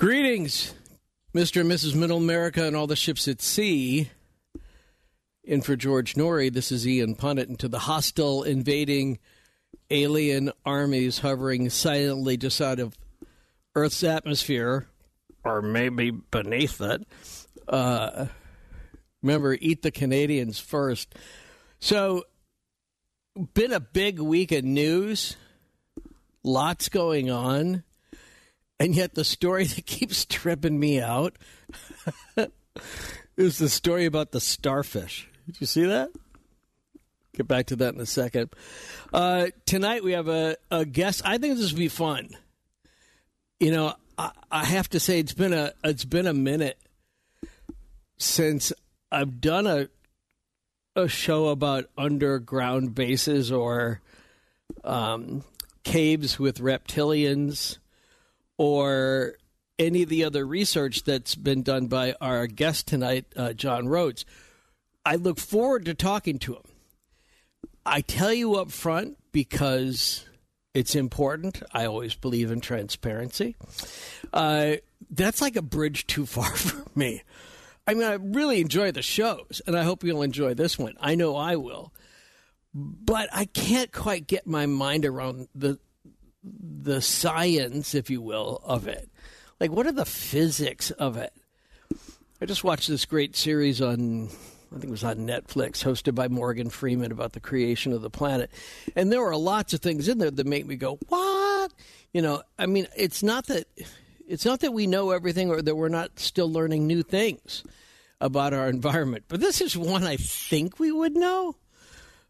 Greetings, Mr. and Mrs. Middle America and all the ships at sea. In for George Noory, this is Ian Punnett, and to the hostile, invading alien armies hovering silently just out of Earth's atmosphere, or maybe beneath it. Uh, remember, eat the Canadians first. So, been a big week of news, lots going on. And yet, the story that keeps tripping me out is the story about the starfish. Did you see that? Get back to that in a second. Uh, tonight, we have a, a guest. I think this will be fun. You know, I, I have to say it's been a it's been a minute since I've done a a show about underground bases or um, caves with reptilians or any of the other research that's been done by our guest tonight, uh, John Rhodes. I look forward to talking to him. I tell you up front because it's important. I always believe in transparency. Uh, that's like a bridge too far for me. I mean, I really enjoy the shows, and I hope you'll enjoy this one. I know I will. But I can't quite get my mind around the the science, if you will, of it. Like, what are the physics of it? I just watched this great series on, I think it was on Netflix, hosted by Morgan Freeman about the creation of the planet. And there were lots of things in there that make me go, what? You know, I mean, it's not that. It's not that we know everything or that we're not still learning new things about our environment, but this is one I think we would know.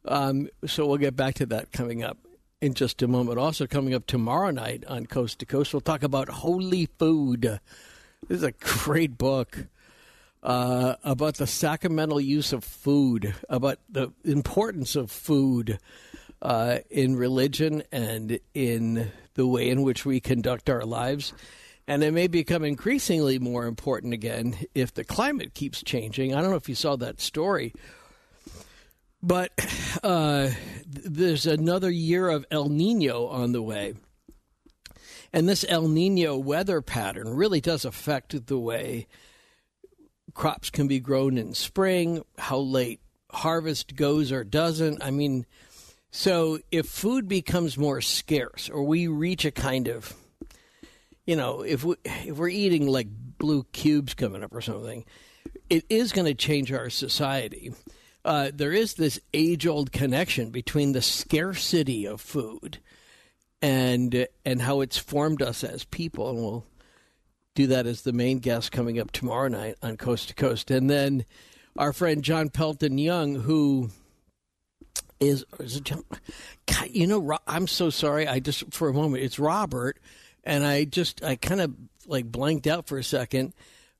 Um, so we'll get back to that coming up in just a moment. Also, coming up tomorrow night on Coast to Coast, we'll talk about holy food. This is a great book uh, about the sacramental use of food, about the importance of food uh, in religion and in the way in which we conduct our lives. And it may become increasingly more important again if the climate keeps changing. I don't know if you saw that story but uh, there's another year of El Nino on the way. And this El Nino weather pattern really does affect the way crops can be grown in spring, how late harvest goes or doesn't. I mean, so if food becomes more scarce or we reach a kind of, you know, if, we, if we're eating like blue cubes coming up or something, it is going to change our society uh, there is this age old connection between the scarcity of food and and how it's formed us as people, and we'll do that as the main guest coming up tomorrow night on Coast to Coast, and then our friend John Pelton Young, who is, is John? God, you know, I'm so sorry. I just for a moment it's Robert, and I just I kind of like blanked out for a second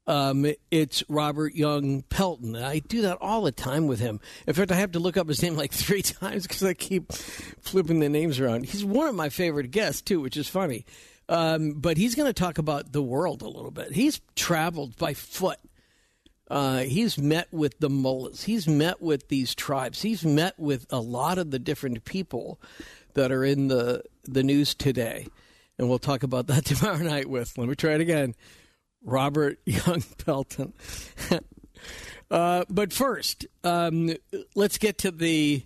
um, it's Robert Young Pelton. I do that all the time with him. In fact, I have to look up his name like three times because I keep flipping the names around. He's one of my favorite guests, too, which is funny. Um, but he's going to talk about the world a little bit. He's traveled by foot. Uh, he's met with the mullahs. He's met with these tribes. He's met with a lot of the different people that are in the the news today. And we'll talk about that tomorrow night with, let me try it again, Robert Young Pelton. uh, but first, um, let's get to the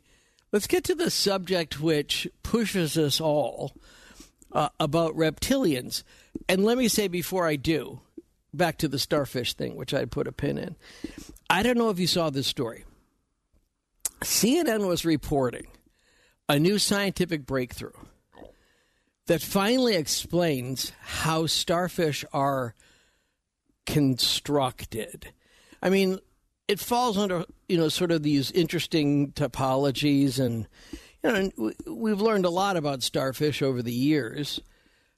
let's get to the subject which pushes us all uh, about reptilians. And let me say before I do, back to the starfish thing, which I put a pin in. I don't know if you saw this story. CNN was reporting a new scientific breakthrough that finally explains how starfish are constructed. I mean, it falls under you know sort of these interesting topologies, and you know we've learned a lot about starfish over the years.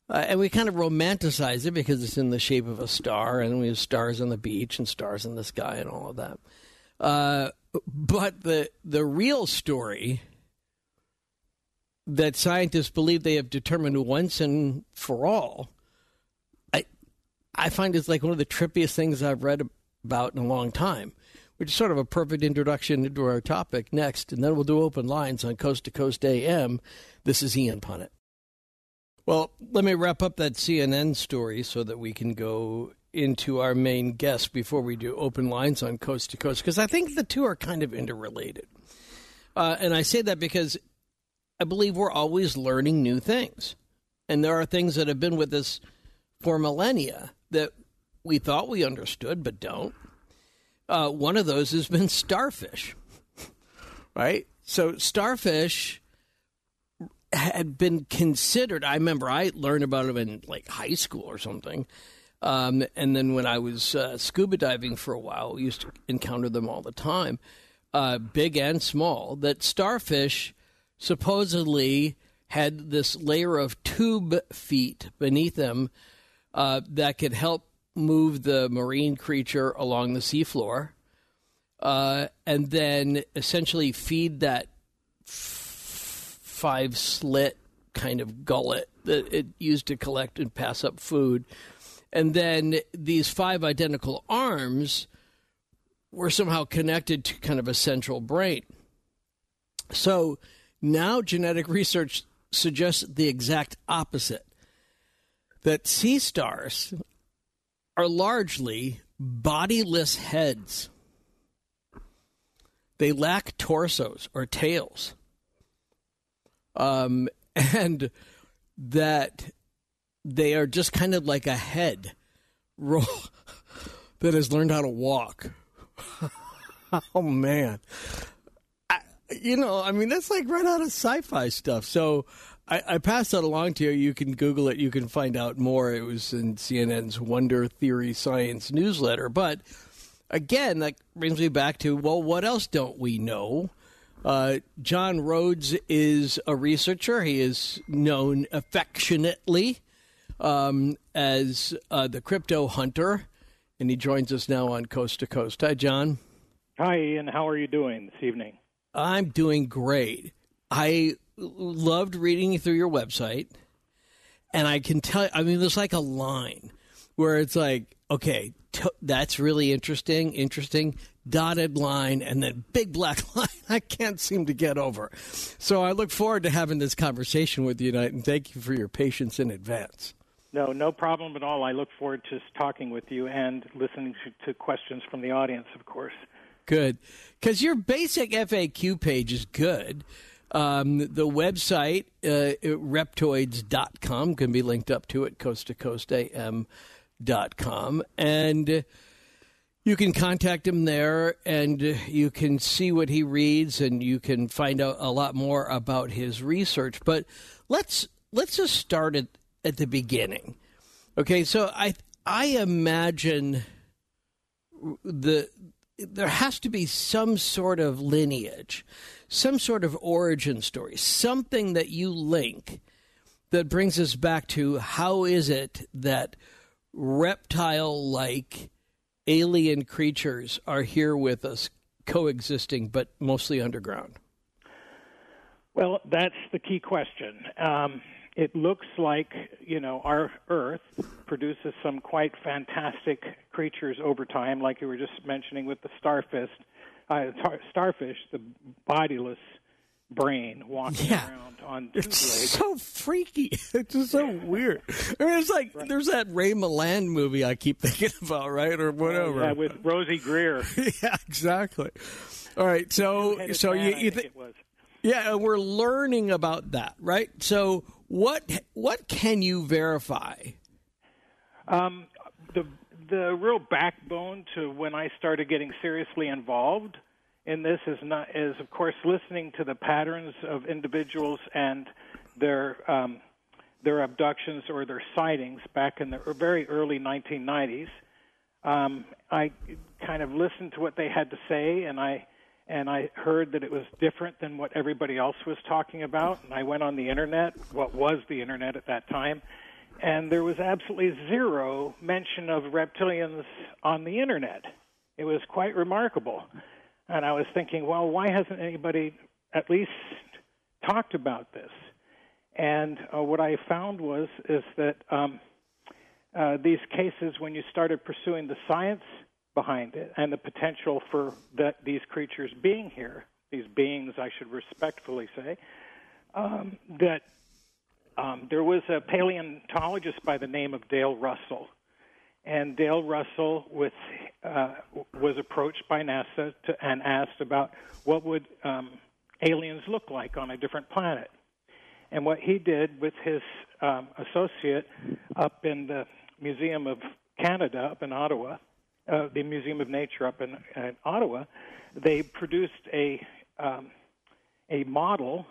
Uh, and we kind of romanticize it because it's in the shape of a star, and we have stars on the beach and stars in the sky and all of that. Uh, but the the real story that scientists believe they have determined once and for all I find it's like one of the trippiest things I've read about in a long time, which is sort of a perfect introduction into our topic next. And then we'll do open lines on Coast to Coast AM. This is Ian Punnett. Well, let me wrap up that CNN story so that we can go into our main guest before we do open lines on coast to coast because I think the two are kind of interrelated. Uh, and I say that because I believe we're always learning new things. And there are things that have been with us for millennia that we thought we understood but don't. Uh, one of those has been starfish, right? So, starfish had been considered. I remember I learned about them in like high school or something. Um, and then when I was uh, scuba diving for a while, we used to encounter them all the time, uh, big and small. That starfish supposedly had this layer of tube feet beneath them uh, that could help move the marine creature along the seafloor, uh, and then essentially feed that f- five slit kind of gullet that it used to collect and pass up food. And then these five identical arms were somehow connected to kind of a central brain. So now genetic research suggests the exact opposite that sea stars are largely bodiless heads. They lack torsos or tails. Um, and that they are just kind of like a head that has learned how to walk. oh, man you know, I mean, that's like right out of sci-fi stuff. So I, I passed that along to you. You can Google it. You can find out more. It was in CNN's Wonder Theory Science newsletter. But again, that brings me back to well, what else don't we know? Uh, John Rhodes is a researcher. He is known affectionately um, as uh, the crypto hunter, and he joins us now on Coast to Coast. Hi, John. Hi, Ian. How are you doing this evening? I'm doing great. I loved reading through your website, and I can tell. I mean, there's like a line where it's like, okay, t- that's really interesting, interesting. Dotted line and then big black line. I can't seem to get over. So I look forward to having this conversation with you tonight, and thank you for your patience in advance. No, no problem at all. I look forward to talking with you and listening to, to questions from the audience, of course. Good. Because your basic FAQ page is good. Um, the website, uh, reptoids.com, can be linked up to it, coast to coast am.com. And you can contact him there and you can see what he reads and you can find out a lot more about his research. But let's let's just start at, at the beginning. Okay, so I I imagine the there has to be some sort of lineage, some sort of origin story, something that you link that brings us back to how is it that reptile like alien creatures are here with us coexisting but mostly underground? Well, that's the key question. Um, it looks like you know our Earth produces some quite fantastic creatures over time, like you were just mentioning with the starfish, uh, tar- starfish, the bodiless brain walking yeah. around on two it's legs. so freaky. It's just so weird. I mean, it's like right. there's that Ray Milland movie I keep thinking about, right, or whatever. Oh, yeah, with Rosey Grier. yeah, exactly. All right, so so you, you think? Yeah, we're learning about that, right? So what what can you verify? Um, the the real backbone to when I started getting seriously involved in this is not is of course listening to the patterns of individuals and their um, their abductions or their sightings back in the very early 1990s. Um, I kind of listened to what they had to say, and I and I heard that it was different than what everybody else was talking about. And I went on the internet, what was the internet at that time, and there was absolutely zero mention of reptilians on the internet. It was quite remarkable. And I was thinking, well, why hasn't anybody at least talked about this? And uh, what I found was is that um, uh, these cases, when you started pursuing the science behind it and the potential for that these creatures being here, these beings, I should respectfully say, um, that um, there was a paleontologist by the name of Dale Russell, and Dale Russell with uh, was approached by NASA to, and asked about what would um, aliens look like on a different planet. And what he did with his um, associate up in the Museum of Canada, up in Ottawa, uh, the Museum of Nature up in, in Ottawa, they produced a um, a model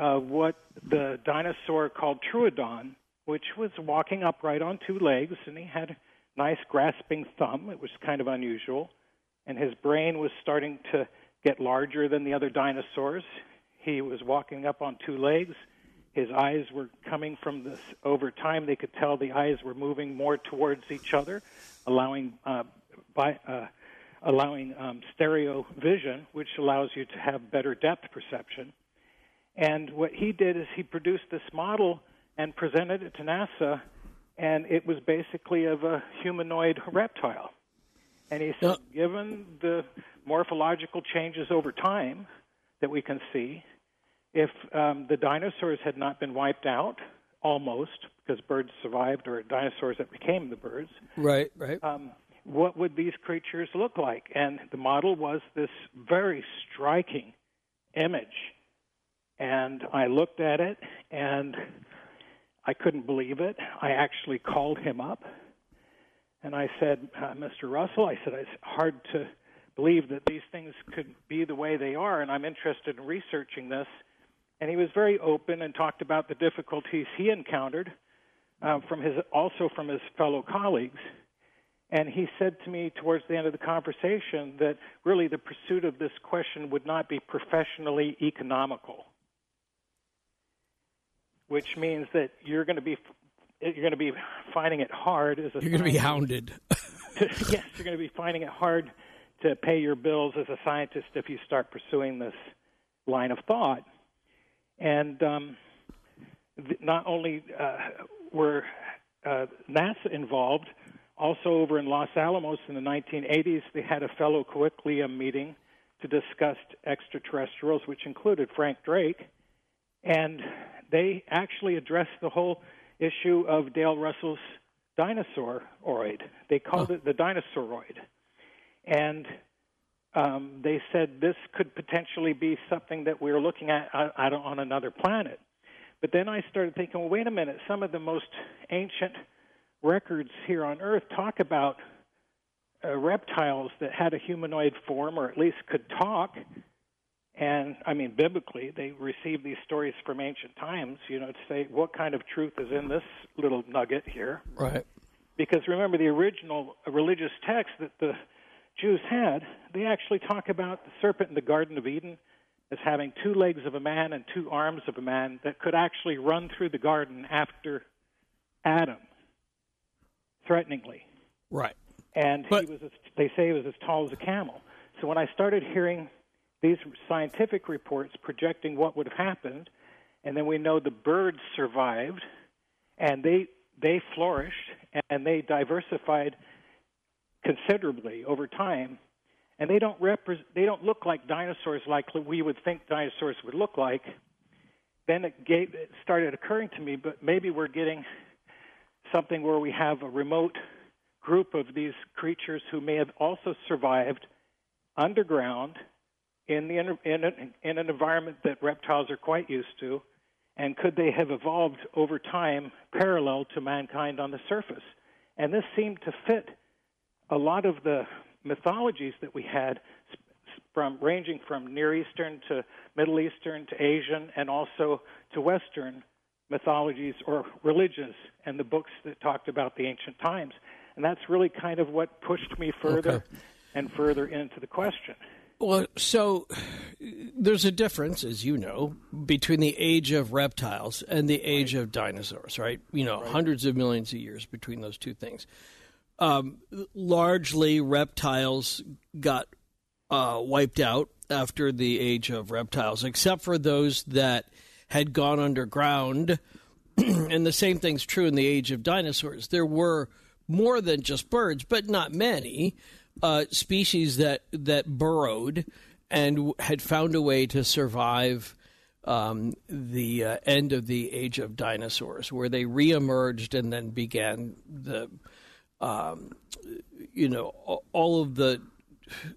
of what the dinosaur called Troodon, which was walking upright on two legs, and he had a nice grasping thumb. It was kind of unusual, and his brain was starting to get larger than the other dinosaurs. He was walking up on two legs. His eyes were coming from this. Over time, they could tell the eyes were moving more towards each other, allowing uh, by, uh, allowing um, stereo vision, which allows you to have better depth perception. And what he did is he produced this model and presented it to NASA, and it was basically of a humanoid reptile. And he said, given the morphological changes over time that we can see, if um, the dinosaurs had not been wiped out, almost because birds survived or dinosaurs that became the birds. Right, right. Um, what would these creatures look like? And the model was this very striking image. And I looked at it and I couldn't believe it. I actually called him up and I said, uh, Mr. Russell, I said, it's hard to believe that these things could be the way they are, and I'm interested in researching this. And he was very open and talked about the difficulties he encountered uh, from his, also from his fellow colleagues. And he said to me towards the end of the conversation that really the pursuit of this question would not be professionally economical, which means that you're going to be you're going to be finding it hard as a you're going to be hounded. to, yes, you're going to be finding it hard to pay your bills as a scientist if you start pursuing this line of thought. And um, th- not only uh, were uh, NASA involved, also over in Los Alamos in the 1980s, they had a fellow colloquium meeting to discuss extraterrestrials, which included Frank Drake, and they actually addressed the whole issue of Dale Russell's dinosauroid. They called it the dinosauroid. And um, they said this could potentially be something that we're looking at uh, on another planet. But then I started thinking, well, wait a minute, some of the most ancient records here on Earth talk about uh, reptiles that had a humanoid form or at least could talk. And I mean, biblically, they received these stories from ancient times, you know, to say what kind of truth is in this little nugget here. Right. Because remember, the original religious text that the Jews had, they actually talk about the serpent in the Garden of Eden as having two legs of a man and two arms of a man that could actually run through the garden after Adam, threateningly. Right. And but, he was, as, they say, he was as tall as a camel. So when I started hearing these scientific reports projecting what would have happened, and then we know the birds survived, and they they flourished and they diversified considerably over time, and they don't repre- they don't look like dinosaurs like we would think dinosaurs would look like. Then it, gave, it started occurring to me, but maybe we're getting something where we have a remote group of these creatures who may have also survived underground in the in, a, in an environment that reptiles are quite used to, and could they have evolved over time parallel to mankind on the surface? And this seemed to fit a lot of the mythologies that we had from ranging from Near Eastern to Middle Eastern to Asian and also to Western mythologies or religions and the books that talked about the ancient times. And that's really kind of what pushed me further okay. and further into the question. Well, so there's a difference, as you know, between the age of reptiles and the age right. of dinosaurs, right? You know, right. hundreds of millions of years between those two things. Um, largely, reptiles got uh, wiped out after the age of reptiles, except for those that had gone underground. and the same thing's true in the age of dinosaurs. There were more than just birds, but not many uh, species that that burrowed and had found a way to survive um, the uh, end of the age of dinosaurs, where they reemerged and then began the, um, you know, all of the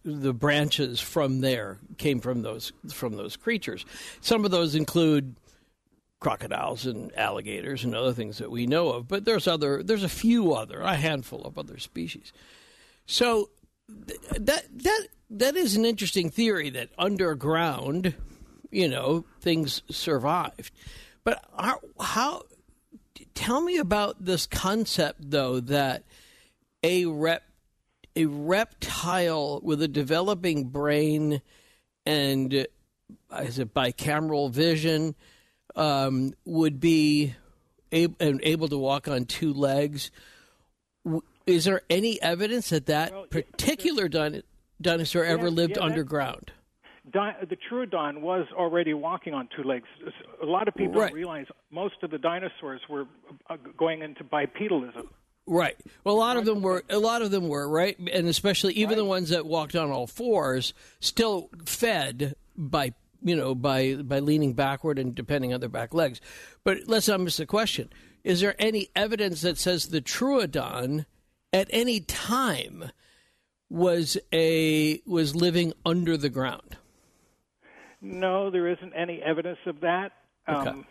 the branches from there came from those from those creatures. Some of those include crocodiles and alligators and other things that we know of, but there's other there's a few other a handful of other species. So that that that is an interesting theory that underground you know, things survived. But how, how tell me about this concept though that a rep a reptile with a developing brain and uh, is it bicameral vision um, would be able, able to walk on two legs. Is there any evidence that that well, particular yeah, dinosaur ever lived yeah, underground? di- the Troodon was already walking on two legs. A lot of people right. realize most of the dinosaurs were uh, going into bipedalism. Right. Well, a lot of them were. A lot of them were right, and especially even right. the ones that walked on all fours still fed by you know by by leaning backward and depending on their back legs. But let's not miss the question: Is there any evidence that says the Troodon at any time was a was living under the ground? No, there isn't any evidence of that. Okay. Um,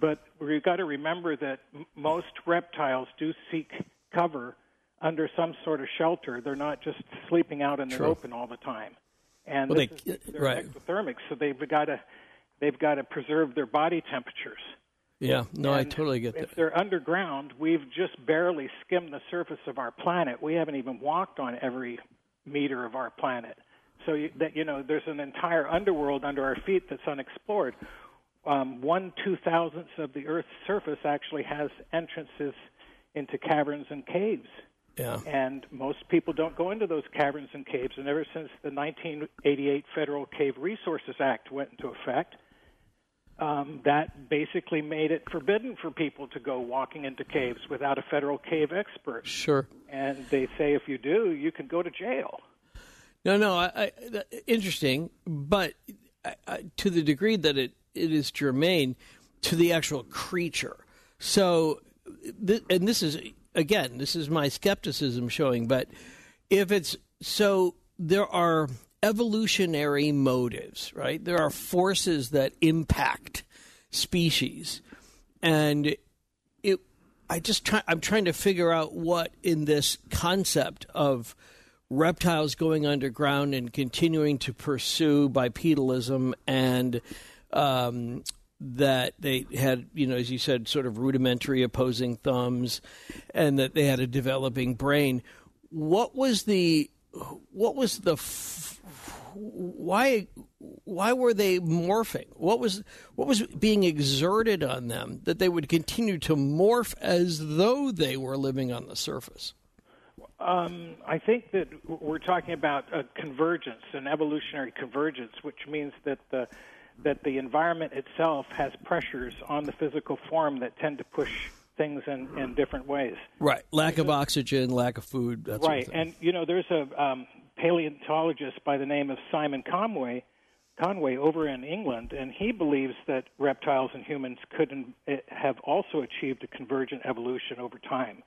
but we've got to remember that m- most reptiles do seek cover under some sort of shelter. They're not just sleeping out in the True. open all the time. And well, they, is, they're right. ectothermic, so they've got to they've got to preserve their body temperatures. Yeah, no, and I totally get that. If they're underground, we've just barely skimmed the surface of our planet. We haven't even walked on every meter of our planet so you, that you know there's an entire underworld under our feet that's unexplored. Um, one two thousandths of the Earth's surface actually has entrances into caverns and caves. Yeah. And most people don't go into those caverns and caves. And ever since the 1988 Federal Cave Resources Act went into effect, um, that basically made it forbidden for people to go walking into caves without a federal cave expert. Sure. And they say if you do, you can go to jail. No, no, I, I, interesting, but I, to the degree that it, it is germane to the actual creature. So, th- and this is again, this is my skepticism showing, but if it's so, there are evolutionary motives, right? There are forces that impact species, and it. I just try. I'm trying to figure out what in this concept of reptiles going underground and continuing to pursue bipedalism and um, that they had, you know, as you said, sort of rudimentary opposing thumbs, and that they had a developing brain. What was the, what was the, why, why were they morphing? What was, what was being exerted on them that they would continue to morph as though they were living on the surface? Um, I think that we're talking about a convergence, an evolutionary convergence, which means that the that the environment itself has pressures on the physical form that tend to push things in, in different ways. Right. Lack of oxygen, lack of food. right. Sort of and you know, there's a um, paleontologist by the name of Simon Conway. Conway over in England, and he believes that reptiles and humans could eh, have also achieved a convergent evolution over time.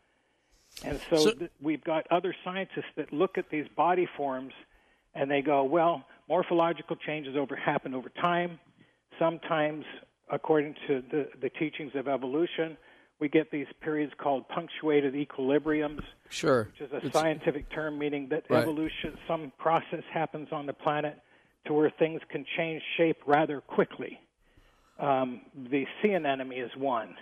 And so, so th- we've got other scientists that look at these body forms and they go, well, morphological changes over happen over time. Sometimes, according to the, the teachings of evolution, we get these periods called punctuated equilibriums. Sure. Which is a it's, scientific term meaning that right. evolution, some process happens on the planet to where things can change shape rather quickly. Um, the sea anemone is one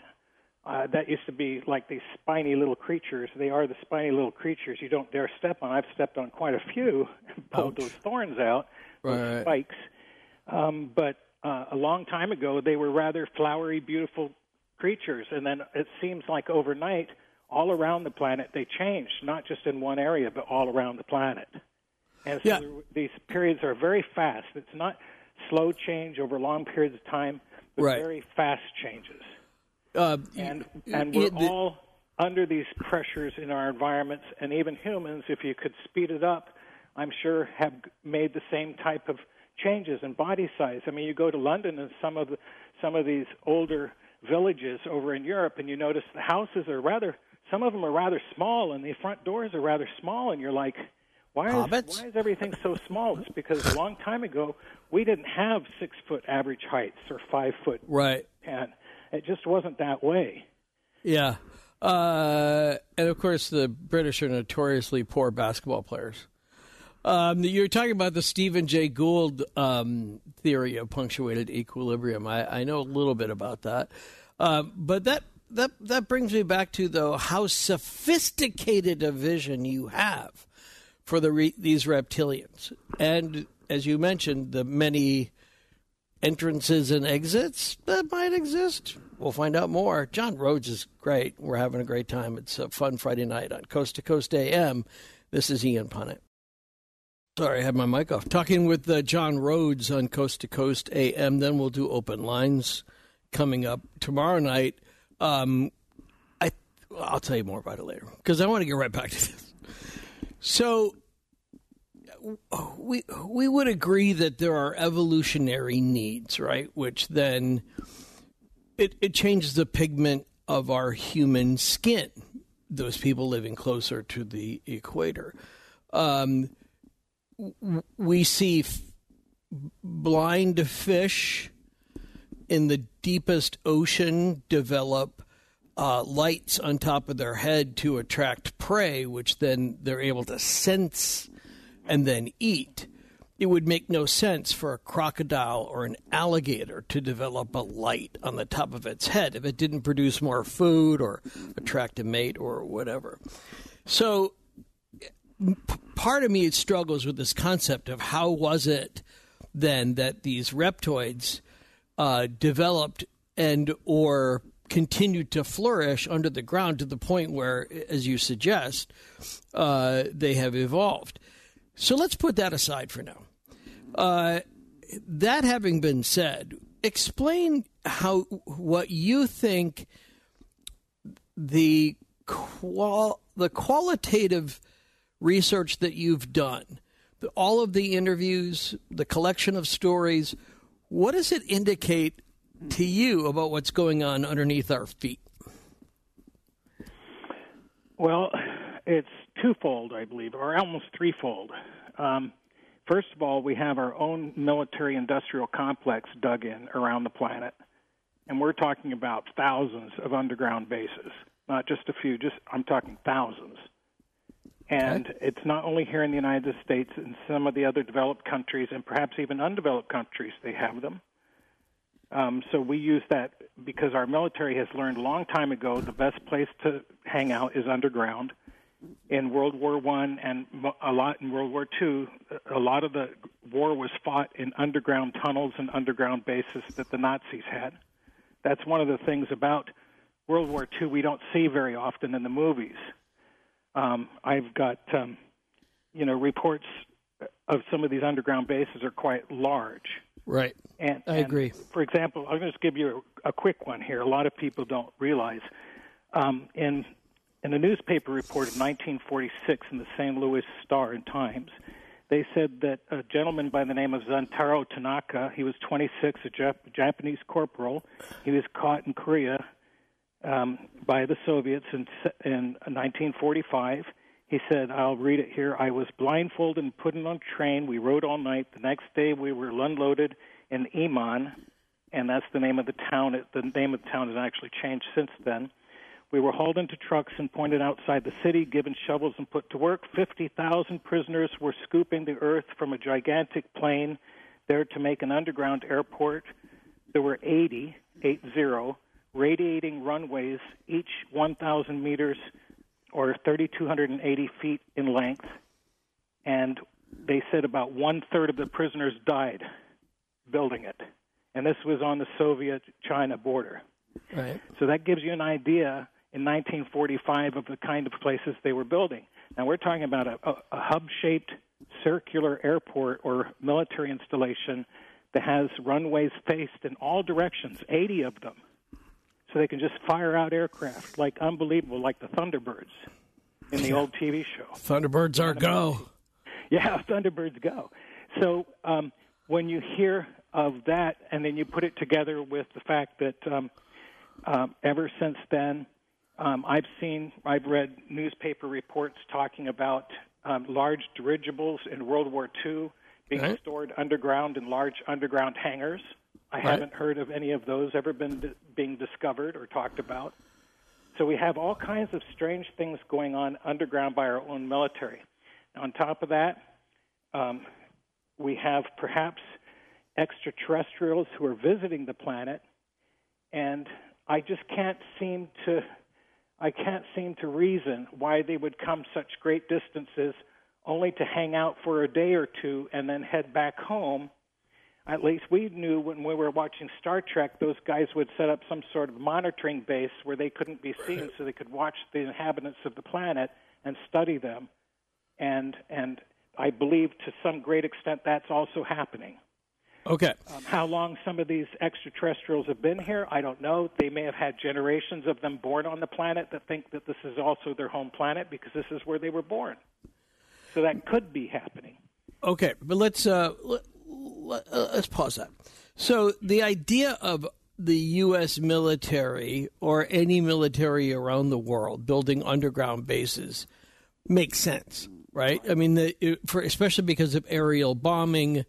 uh, that used to be like these spiny little creatures. They are the spiny little creatures you don't dare step on. I've stepped on quite a few, and pulled those thorns out, right. those spikes. Um, but uh, a long time ago, they were rather flowery, beautiful creatures, and then it seems like overnight, all around the planet, they changed, not just in one area, but all around the planet. And so yeah. these periods are very fast. It's not slow change over long periods of time, but right. very fast changes. Uh, and and we're the, all under these pressures in our environments, and even humans, if you could speed it up, I'm sure have made the same type of changes in body size. I mean, you go to London, and some of the some of these older villages over in Europe, and you notice the houses are rather, some of them are rather small, and the front doors are rather small, and you're like, why is, Hobbits? why is everything so small? It's because a long time ago we didn't have six foot average heights or five foot Right. and it just wasn't that way. Yeah. Uh, and of course, the British are notoriously poor basketball players. Um, you're talking about the Stephen Jay Gould um, theory of punctuated equilibrium. I, I know a little bit about that, um, but that that that brings me back to though how sophisticated a vision you have for the re- these reptilians, and as you mentioned, the many entrances and exits that might exist. We'll find out more. John Rhodes is great. We're having a great time. It's a fun Friday night on Coast to Coast AM. This is Ian Punnett. Sorry, I had my mic off. Talking with uh, John Rhodes on Coast to Coast AM. Then we'll do open lines coming up tomorrow night. Um, I I'll tell you more about it later because I want to get right back to this. So we we would agree that there are evolutionary needs, right? Which then it it changes the pigment of our human skin. Those people living closer to the equator, um, we see f- blind fish in the deepest ocean develop uh, lights on top of their head to attract prey, which then they're able to sense and then eat. It would make no sense for a crocodile or an alligator to develop a light on the top of its head if it didn't produce more food or attract a mate or whatever. So, part of me struggles with this concept of how was it then that these reptoids uh, developed and or continued to flourish under the ground to the point where, as you suggest, uh, they have evolved. So let's put that aside for now. Uh, that having been said, explain how what you think the qual the qualitative research that you've done, all of the interviews, the collection of stories, what does it indicate to you about what's going on underneath our feet? Well, it's twofold, I believe, or almost threefold. Um, first of all, we have our own military industrial complex dug in around the planet, and we're talking about thousands of underground bases, not just a few, just I'm talking thousands. And Okay. it's not only here in the United States, in some of the other developed countries, and perhaps even undeveloped countries, they have them. Um, so we use that because our military has learned a long time ago the best place to hang out is underground. In World War One and a lot in World War Two, a lot of the war was fought in underground tunnels and underground bases that the Nazis had. That's one of the things about World War Two we don't see very often in the movies. Um, I've got um, you know reports of some of these underground bases are quite large. Right. And, I and, agree. For example, I'm going to just give you a, a quick one here. A lot of people don't realize. Um, in in a newspaper report of 1946 in the St. Louis Star and Times, they said that a gentleman by the name of Zantaro Tanaka, he was 26, a Jap- Japanese corporal, he was caught in Korea um, by the Soviets in, in 1945. He said, I'll read it here. I was blindfolded and put in on a train. We rode all night. The next day we were unloaded in Iman, and that's the name of the town. The name of the town has actually changed since then. We were hauled into trucks and pointed outside the city, given shovels and put to work. 50,000 prisoners were scooping the earth from a gigantic plain there to make an underground airport. There were 80, 80, radiating runways, each 1,000 meters or 3,280 feet in length. And they said about one third of the prisoners died building it. And this was on the Soviet China border. Right. So that gives you an idea in 1945 of the kind of places they were building. Now we're talking about a, a, a hub-shaped circular airport or military installation that has runways faced in all directions, 80 of them, so they can just fire out aircraft like unbelievable, like the Thunderbirds in the old TV show. Thunderbirds are go. Yeah, Thunderbirds go. So um, when you hear of that, and then you put it together with the fact that um, um, ever since then, um, I've seen, I've read newspaper reports talking about um, large dirigibles in World War II being Right. stored underground in large underground hangars. I Right. haven't heard of any of those ever been being discovered or talked about. So we have all kinds of strange things going on underground by our own military. On top of that, um, we have perhaps extraterrestrials who are visiting the planet, and I just can't seem to I can't seem to reason why they would come such great distances only to hang out for a day or two and then head back home. At least we knew when we were watching Star Trek, those guys would set up some sort of monitoring base where they couldn't be seen, so they could watch the inhabitants of the planet and study them. And and I believe to some great extent that's also happening. Okay. Um, how long some of these extraterrestrials have been here, I don't know. They may have had generations of them born on the planet that think that this is also their home planet because this is where they were born. So that could be happening. Okay, but let's uh, let's pause that. So the idea of the U.S. military or any military around the world building underground bases makes sense, right? I mean, the, for especially because of aerial bombing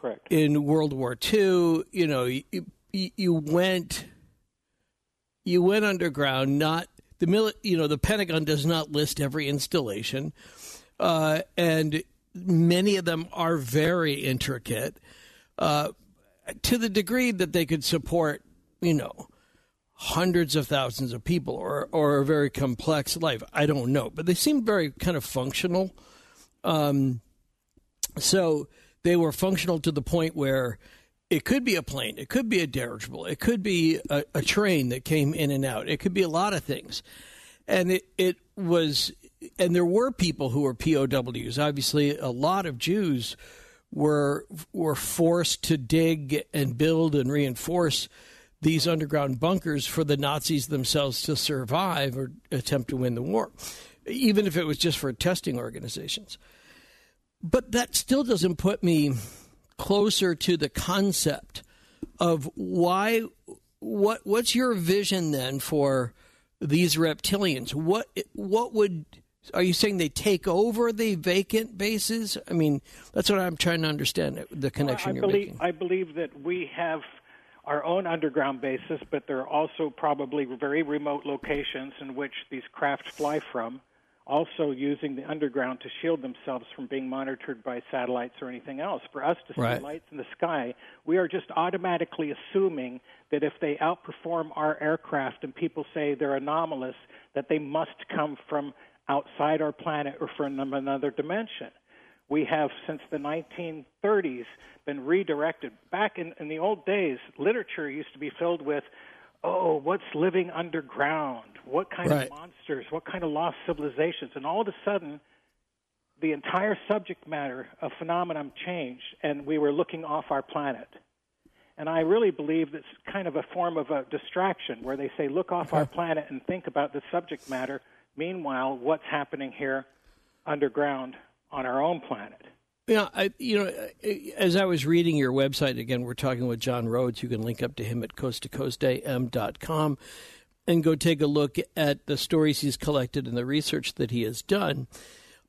Correct. in World War II. You know, you, you, you went you went underground. Not the mili- You know, the Pentagon does not list every installation, uh, and many of them are very intricate uh, to the degree that they could support. You know. Hundreds of thousands of people, or or a very complex life. I don't know, but they seem very kind of functional. Um, so they were functional to the point where it could be a plane, it could be a dirigible, it could be a, a train that came in and out, it could be a lot of things. And it, it was, and there were people who were POWs. Obviously, a lot of Jews were were forced to dig and build and reinforce these underground bunkers for the Nazis themselves to survive or attempt to win the war, even if it was just for testing organizations but that still doesn't put me closer to the concept of why what what's your vision then for these reptilians what what would are you saying they take over the vacant bases i mean that's what i'm trying to understand uh, the connection I you're believe making I believe that we have our own underground bases, but there are also probably very remote locations in which these craft fly from, also using the underground to shield themselves from being monitored by satellites or anything else. For us to see Right. lights in the sky, we are just automatically assuming that if they outperform our aircraft and people say they're anomalous, that they must come from outside our planet or from another dimension we have since the 1930s been redirected. Back in, in the old days, literature used to be filled with, oh, what's living underground? What kind Right. of monsters? What kind of lost civilizations? And all of a sudden, the entire subject matter of phenomenon changed, and we were looking off our planet. And I really believe that's kind of a form of a distraction where they say, look off our planet and think about the subject matter. Meanwhile, what's happening here underground on our own planet? Yeah, I, you know, as I was reading your website again, we're talking with John Rhodes. You can link up to him at coasttocoastam.com and go take a look at the stories he's collected and the research that he has done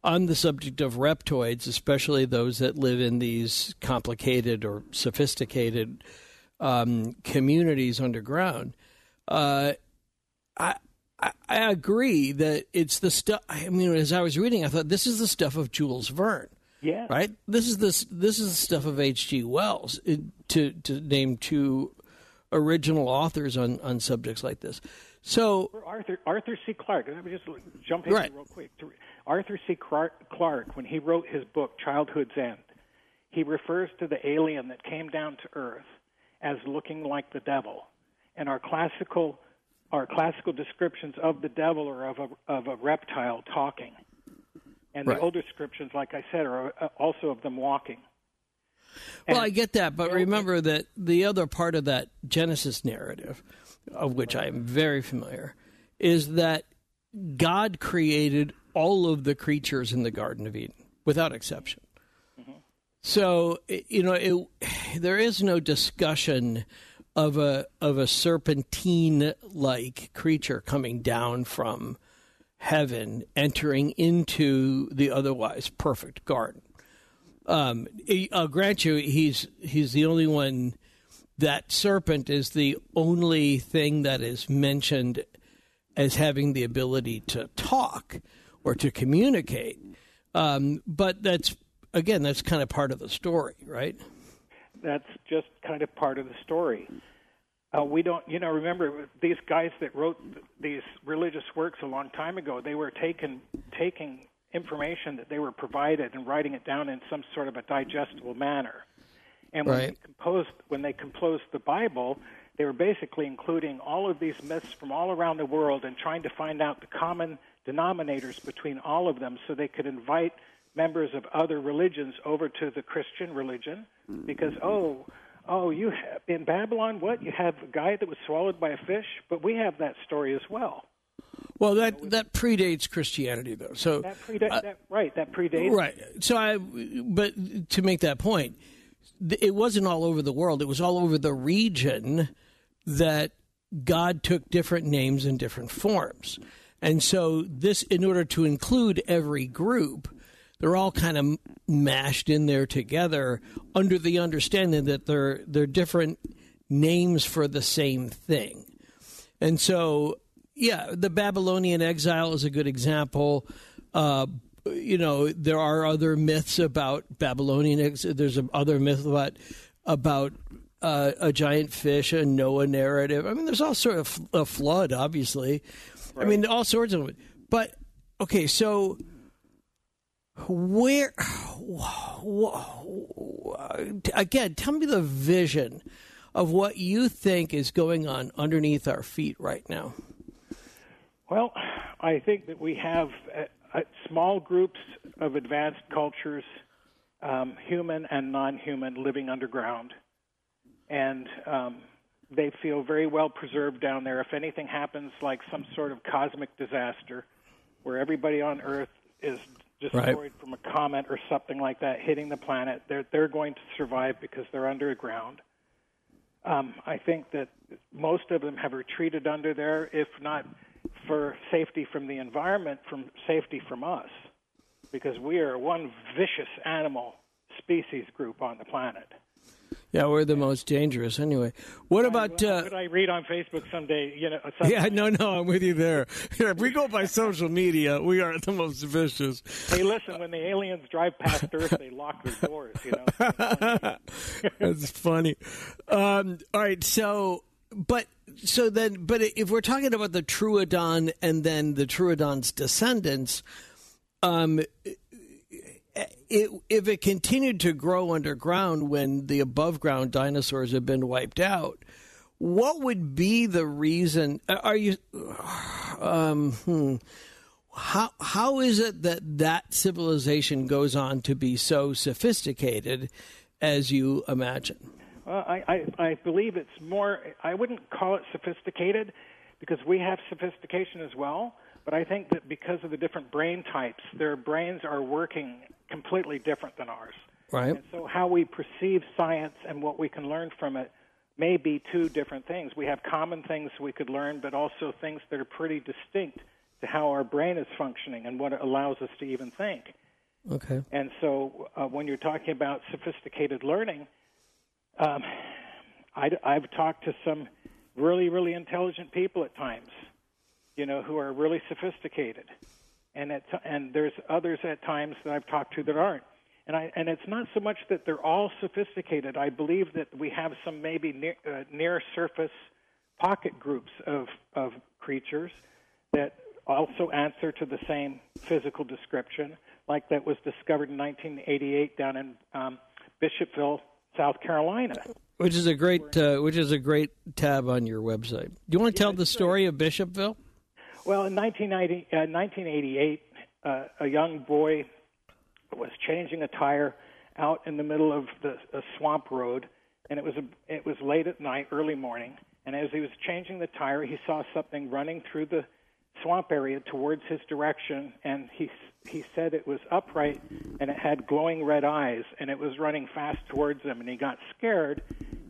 on the subject of reptoids, especially those that live in these complicated or sophisticated um, communities underground. Uh, I, I I agree that it's the stuff. I mean, as I was reading, I thought this is the stuff of Jules Verne Yeah. right? This is this this is the stuff of H.G. Wells it, to to name two original authors on on subjects like this. So Arthur Arthur C. Clarke. Let me just jump in Right. real quick. To- Arthur C. Clarke, when he wrote his book Childhood's End, he refers to the alien that came down to Earth as looking like the devil, and our classical our classical descriptions of the devil or of a of a reptile talking, and Right. the older descriptions, like I said, are uh, also of them walking. well, And- I get that, but remember that the other part of that Genesis narrative, of which I am very familiar, is that God created all of the creatures in the Garden of Eden without exception. So you know, it, there is no discussion of a of a serpentine like creature coming down from heaven, entering into the otherwise perfect garden. Um, I'll grant you, he's he's the only one. That serpent is the only thing that is mentioned as having the ability to talk or to communicate. Um, but that's again, that's kind of part of the story, right? That's just kind of part of the story. Uh, we don't, you know, remember these guys that wrote these religious works a long time ago. They were taking taking information that they were provided and writing it down in some sort of a digestible manner. And when right. they composed when they composed the Bible, they were basically including all of these myths from all around the world and trying to find out the common denominators between all of them, so they could invite members of other religions over to the Christian religion because oh oh you have in Babylon what you have a guy that was swallowed by a fish but we have that story as well. Well, that that predates Christianity, though. So that predates uh, that, right. That predates right. So I, but to make that point, it wasn't all over the world. It was all over the region that God took different names and different forms, and so this, in order to include every group, they're all kind of mashed in there together under the understanding that they're they're different names for the same thing. And so, yeah, the Babylonian exile is a good example. Uh, you know, there are other myths about Babylonian exile. There's other myth about about uh, a giant fish, a Noah narrative. I mean, there's all sort of a flood, obviously. Right. I mean, all sorts of it. But okay, so where again tell me the vision of what you think is going on underneath our feet right now. Well i think that we have uh, small groups of advanced cultures um, human and non-human living underground. And um, they feel very well preserved down there. If anything happens like some sort of cosmic disaster where everybody on earth is destroyed right. from a comet or something like that hitting the planet, they're they're going to survive because they're underground. Um, I think that most of them have retreated under there, if not for safety from the environment, from safety from us, because we are one vicious animal species group on the planet. Yeah, we're the most dangerous anyway. What about? Uh, what I read on Facebook someday? You know. Someday. Yeah, no, no, I'm with you there. If we go by social media, we are the most vicious. Hey, listen, when the aliens drive past Earth, they lock their doors. You know. That's funny. Um, all right, so but so then, but if we're talking about the Troodon and then the Troodon's descendants, um, it, if it continued to grow underground when the above ground dinosaurs have been wiped out, what would be the reason? Are you? Um, hmm, how how is it that that civilization goes on to be so sophisticated as you imagine? Well, I, I, I believe it's more. I wouldn't call it sophisticated because we have sophistication as well. But I think that because of the different brain types, their brains are working completely different than ours. Right. And so how we perceive science and what we can learn from it may be two different things. We have common things we could learn, but also things that are pretty distinct to how our brain is functioning and what it allows us to even think. Okay. And so uh, when you're talking about sophisticated learning, um, I, I've talked to some really, really intelligent people at times, you know, who are really sophisticated and at, and there's others at times that I've talked to that aren't. And I and it's not so much that they're all sophisticated. I believe that we have some maybe near, uh, near surface pocket groups of of creatures that also answer to the same physical description, like that was discovered in 1988 down in um, Bishopville, South Carolina. Which is a great, uh, which is a great tab on your website. Do you want to tell yeah, the story of Bishopville? Well, in 1990, uh, 1988, uh, a young boy was changing a tire out in the middle of the a swamp road, and it was a, it was late at night, early morning. And as he was changing the tire, he saw something running through the swamp area towards his direction, and he he said it was upright and it had glowing red eyes, and it was running fast towards him, and he got scared.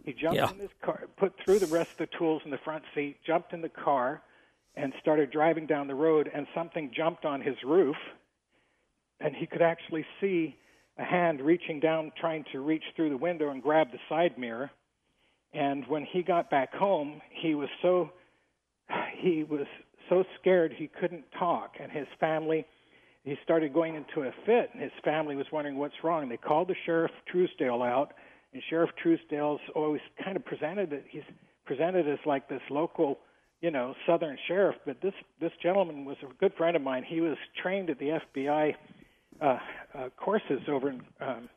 He jumped Yeah. in his car, put through the rest of the tools in the front seat, jumped in the car, and started driving down the road. And something jumped on his roof, and he could actually see a hand reaching down, trying to reach through the window and grab the side mirror. And when he got back home, he was so he was so scared he couldn't talk, and his family he started going into a fit, and his family was wondering what's wrong. They called the sheriff Truesdale out, and Sheriff Truesdale's always kind of presented it. He's presented as like this local, you know, Southern sheriff, but this this gentleman was a good friend of mine. He was trained at the FBI uh, uh, courses over in, um,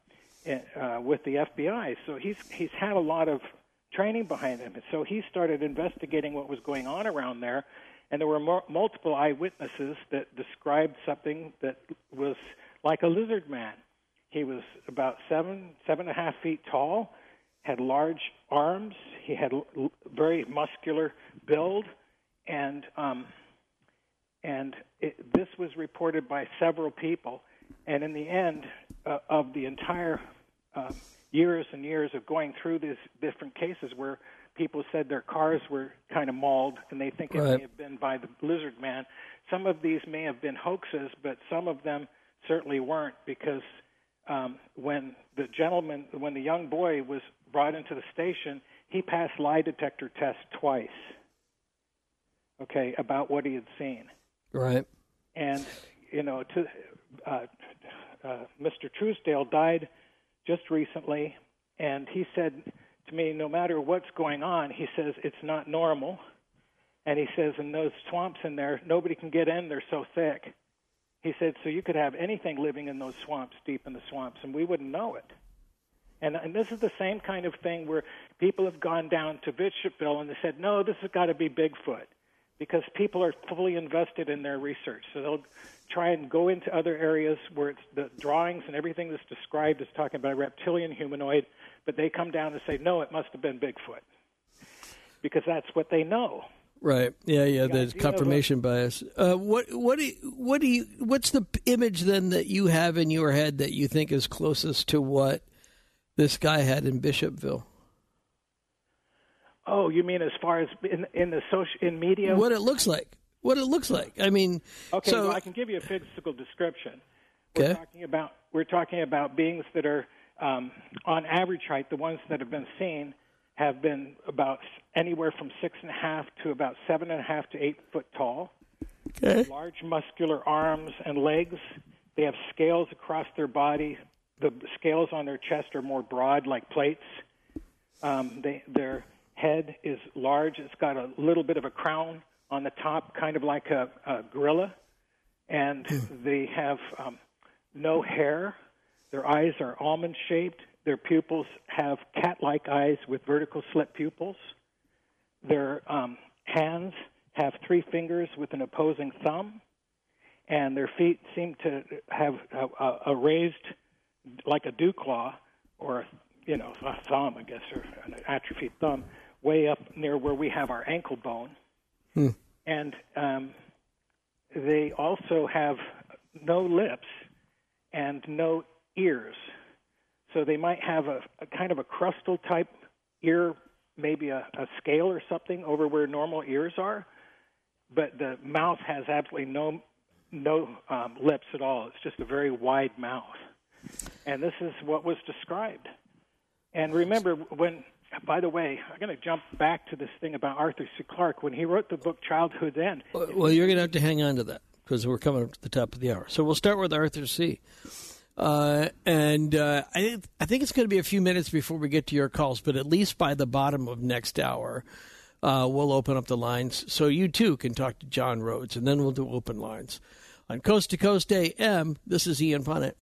in, uh, with the FBI, so he's he's had a lot of training behind him. So he started investigating what was going on around there, and there were mo- multiple eyewitnesses that described something that was like a lizard man. He was about seven, seven and a half feet tall, had large arms. He had l- very muscular build, and um, and it, this was reported by several people. And in the end uh, of the entire um, years and years of going through these different cases where people said their cars were kind of mauled and they think it Right. may have been by the lizard man. Some of these may have been hoaxes, but some of them certainly weren't because um, when the gentleman, when the young boy was brought into the station, he passed lie detector tests twice. Okay, about what he had seen Right. and you know, to uh, uh, Mr. Truesdale died just recently, and he said to me, no matter what's going on, he says it's not normal, and he says in those swamps in there, nobody can get in; they're so thick. He said, so you could have anything living in those swamps, deep in the swamps, and we wouldn't know it. And, and this is the same kind of thing where people have gone down to Bishopville and they said, no, this has got to be Bigfoot because people are fully invested in their research. So they'll try and go into other areas where it's the drawings and everything that's described is talking about a reptilian humanoid, but they come down and say, no, it must have been Bigfoot because that's what they know. Right. Yeah. Yeah. Yeah, There's do you have a- confirmation bias. Uh, what? What do? You, what do you? What's the image then that you have in your head that you think is closest to what this guy had in Bishopville? Oh, you mean as far as in, in the social in media? What it looks like? What it looks like? I mean, Okay, so well, I can give you a physical description. We're Okay. talking about we're talking about beings that are um, on average height. The ones that have been seen have been about anywhere from six and a half to about seven and a half to eight foot tall. okay. Large muscular arms and legs. They have scales across their body. The scales on their chest are more broad, like plates. Um, they, their head is large. It's got a little bit of a crown on the top, kind of like a, a gorilla. And they have um, no hair. Their eyes are almond shaped. Their pupils have cat like eyes with vertical slit pupils. Their um, hands have three fingers with an opposing thumb. And their feet seem to have a, a, a raised, like a dew claw, or you know, a thumb, I guess, or an atrophied thumb, way up near where we have our ankle bone. And um, they also have no lips and no ears. So they might have a, a kind of a crustal type ear, maybe a, a scale or something over where normal ears are, but the mouth has absolutely no no um, lips at all. It's just a very wide mouth, and this is what was described. And remember, when by the way, I'm going to jump back to this thing about Arthur C. Clarke when he wrote the book Childhood's End. Well, you're going to have to hang on to that because we're coming up to the top of the hour. So we'll start with Arthur C. Uh, and uh, I think I think it's going to be a few minutes before we get to your calls, but at least by the bottom of next hour, uh, we'll open up the lines so you too can talk to John Rhodes, and then we'll do open lines on Coast to Coast AM. This is Ian Punnett.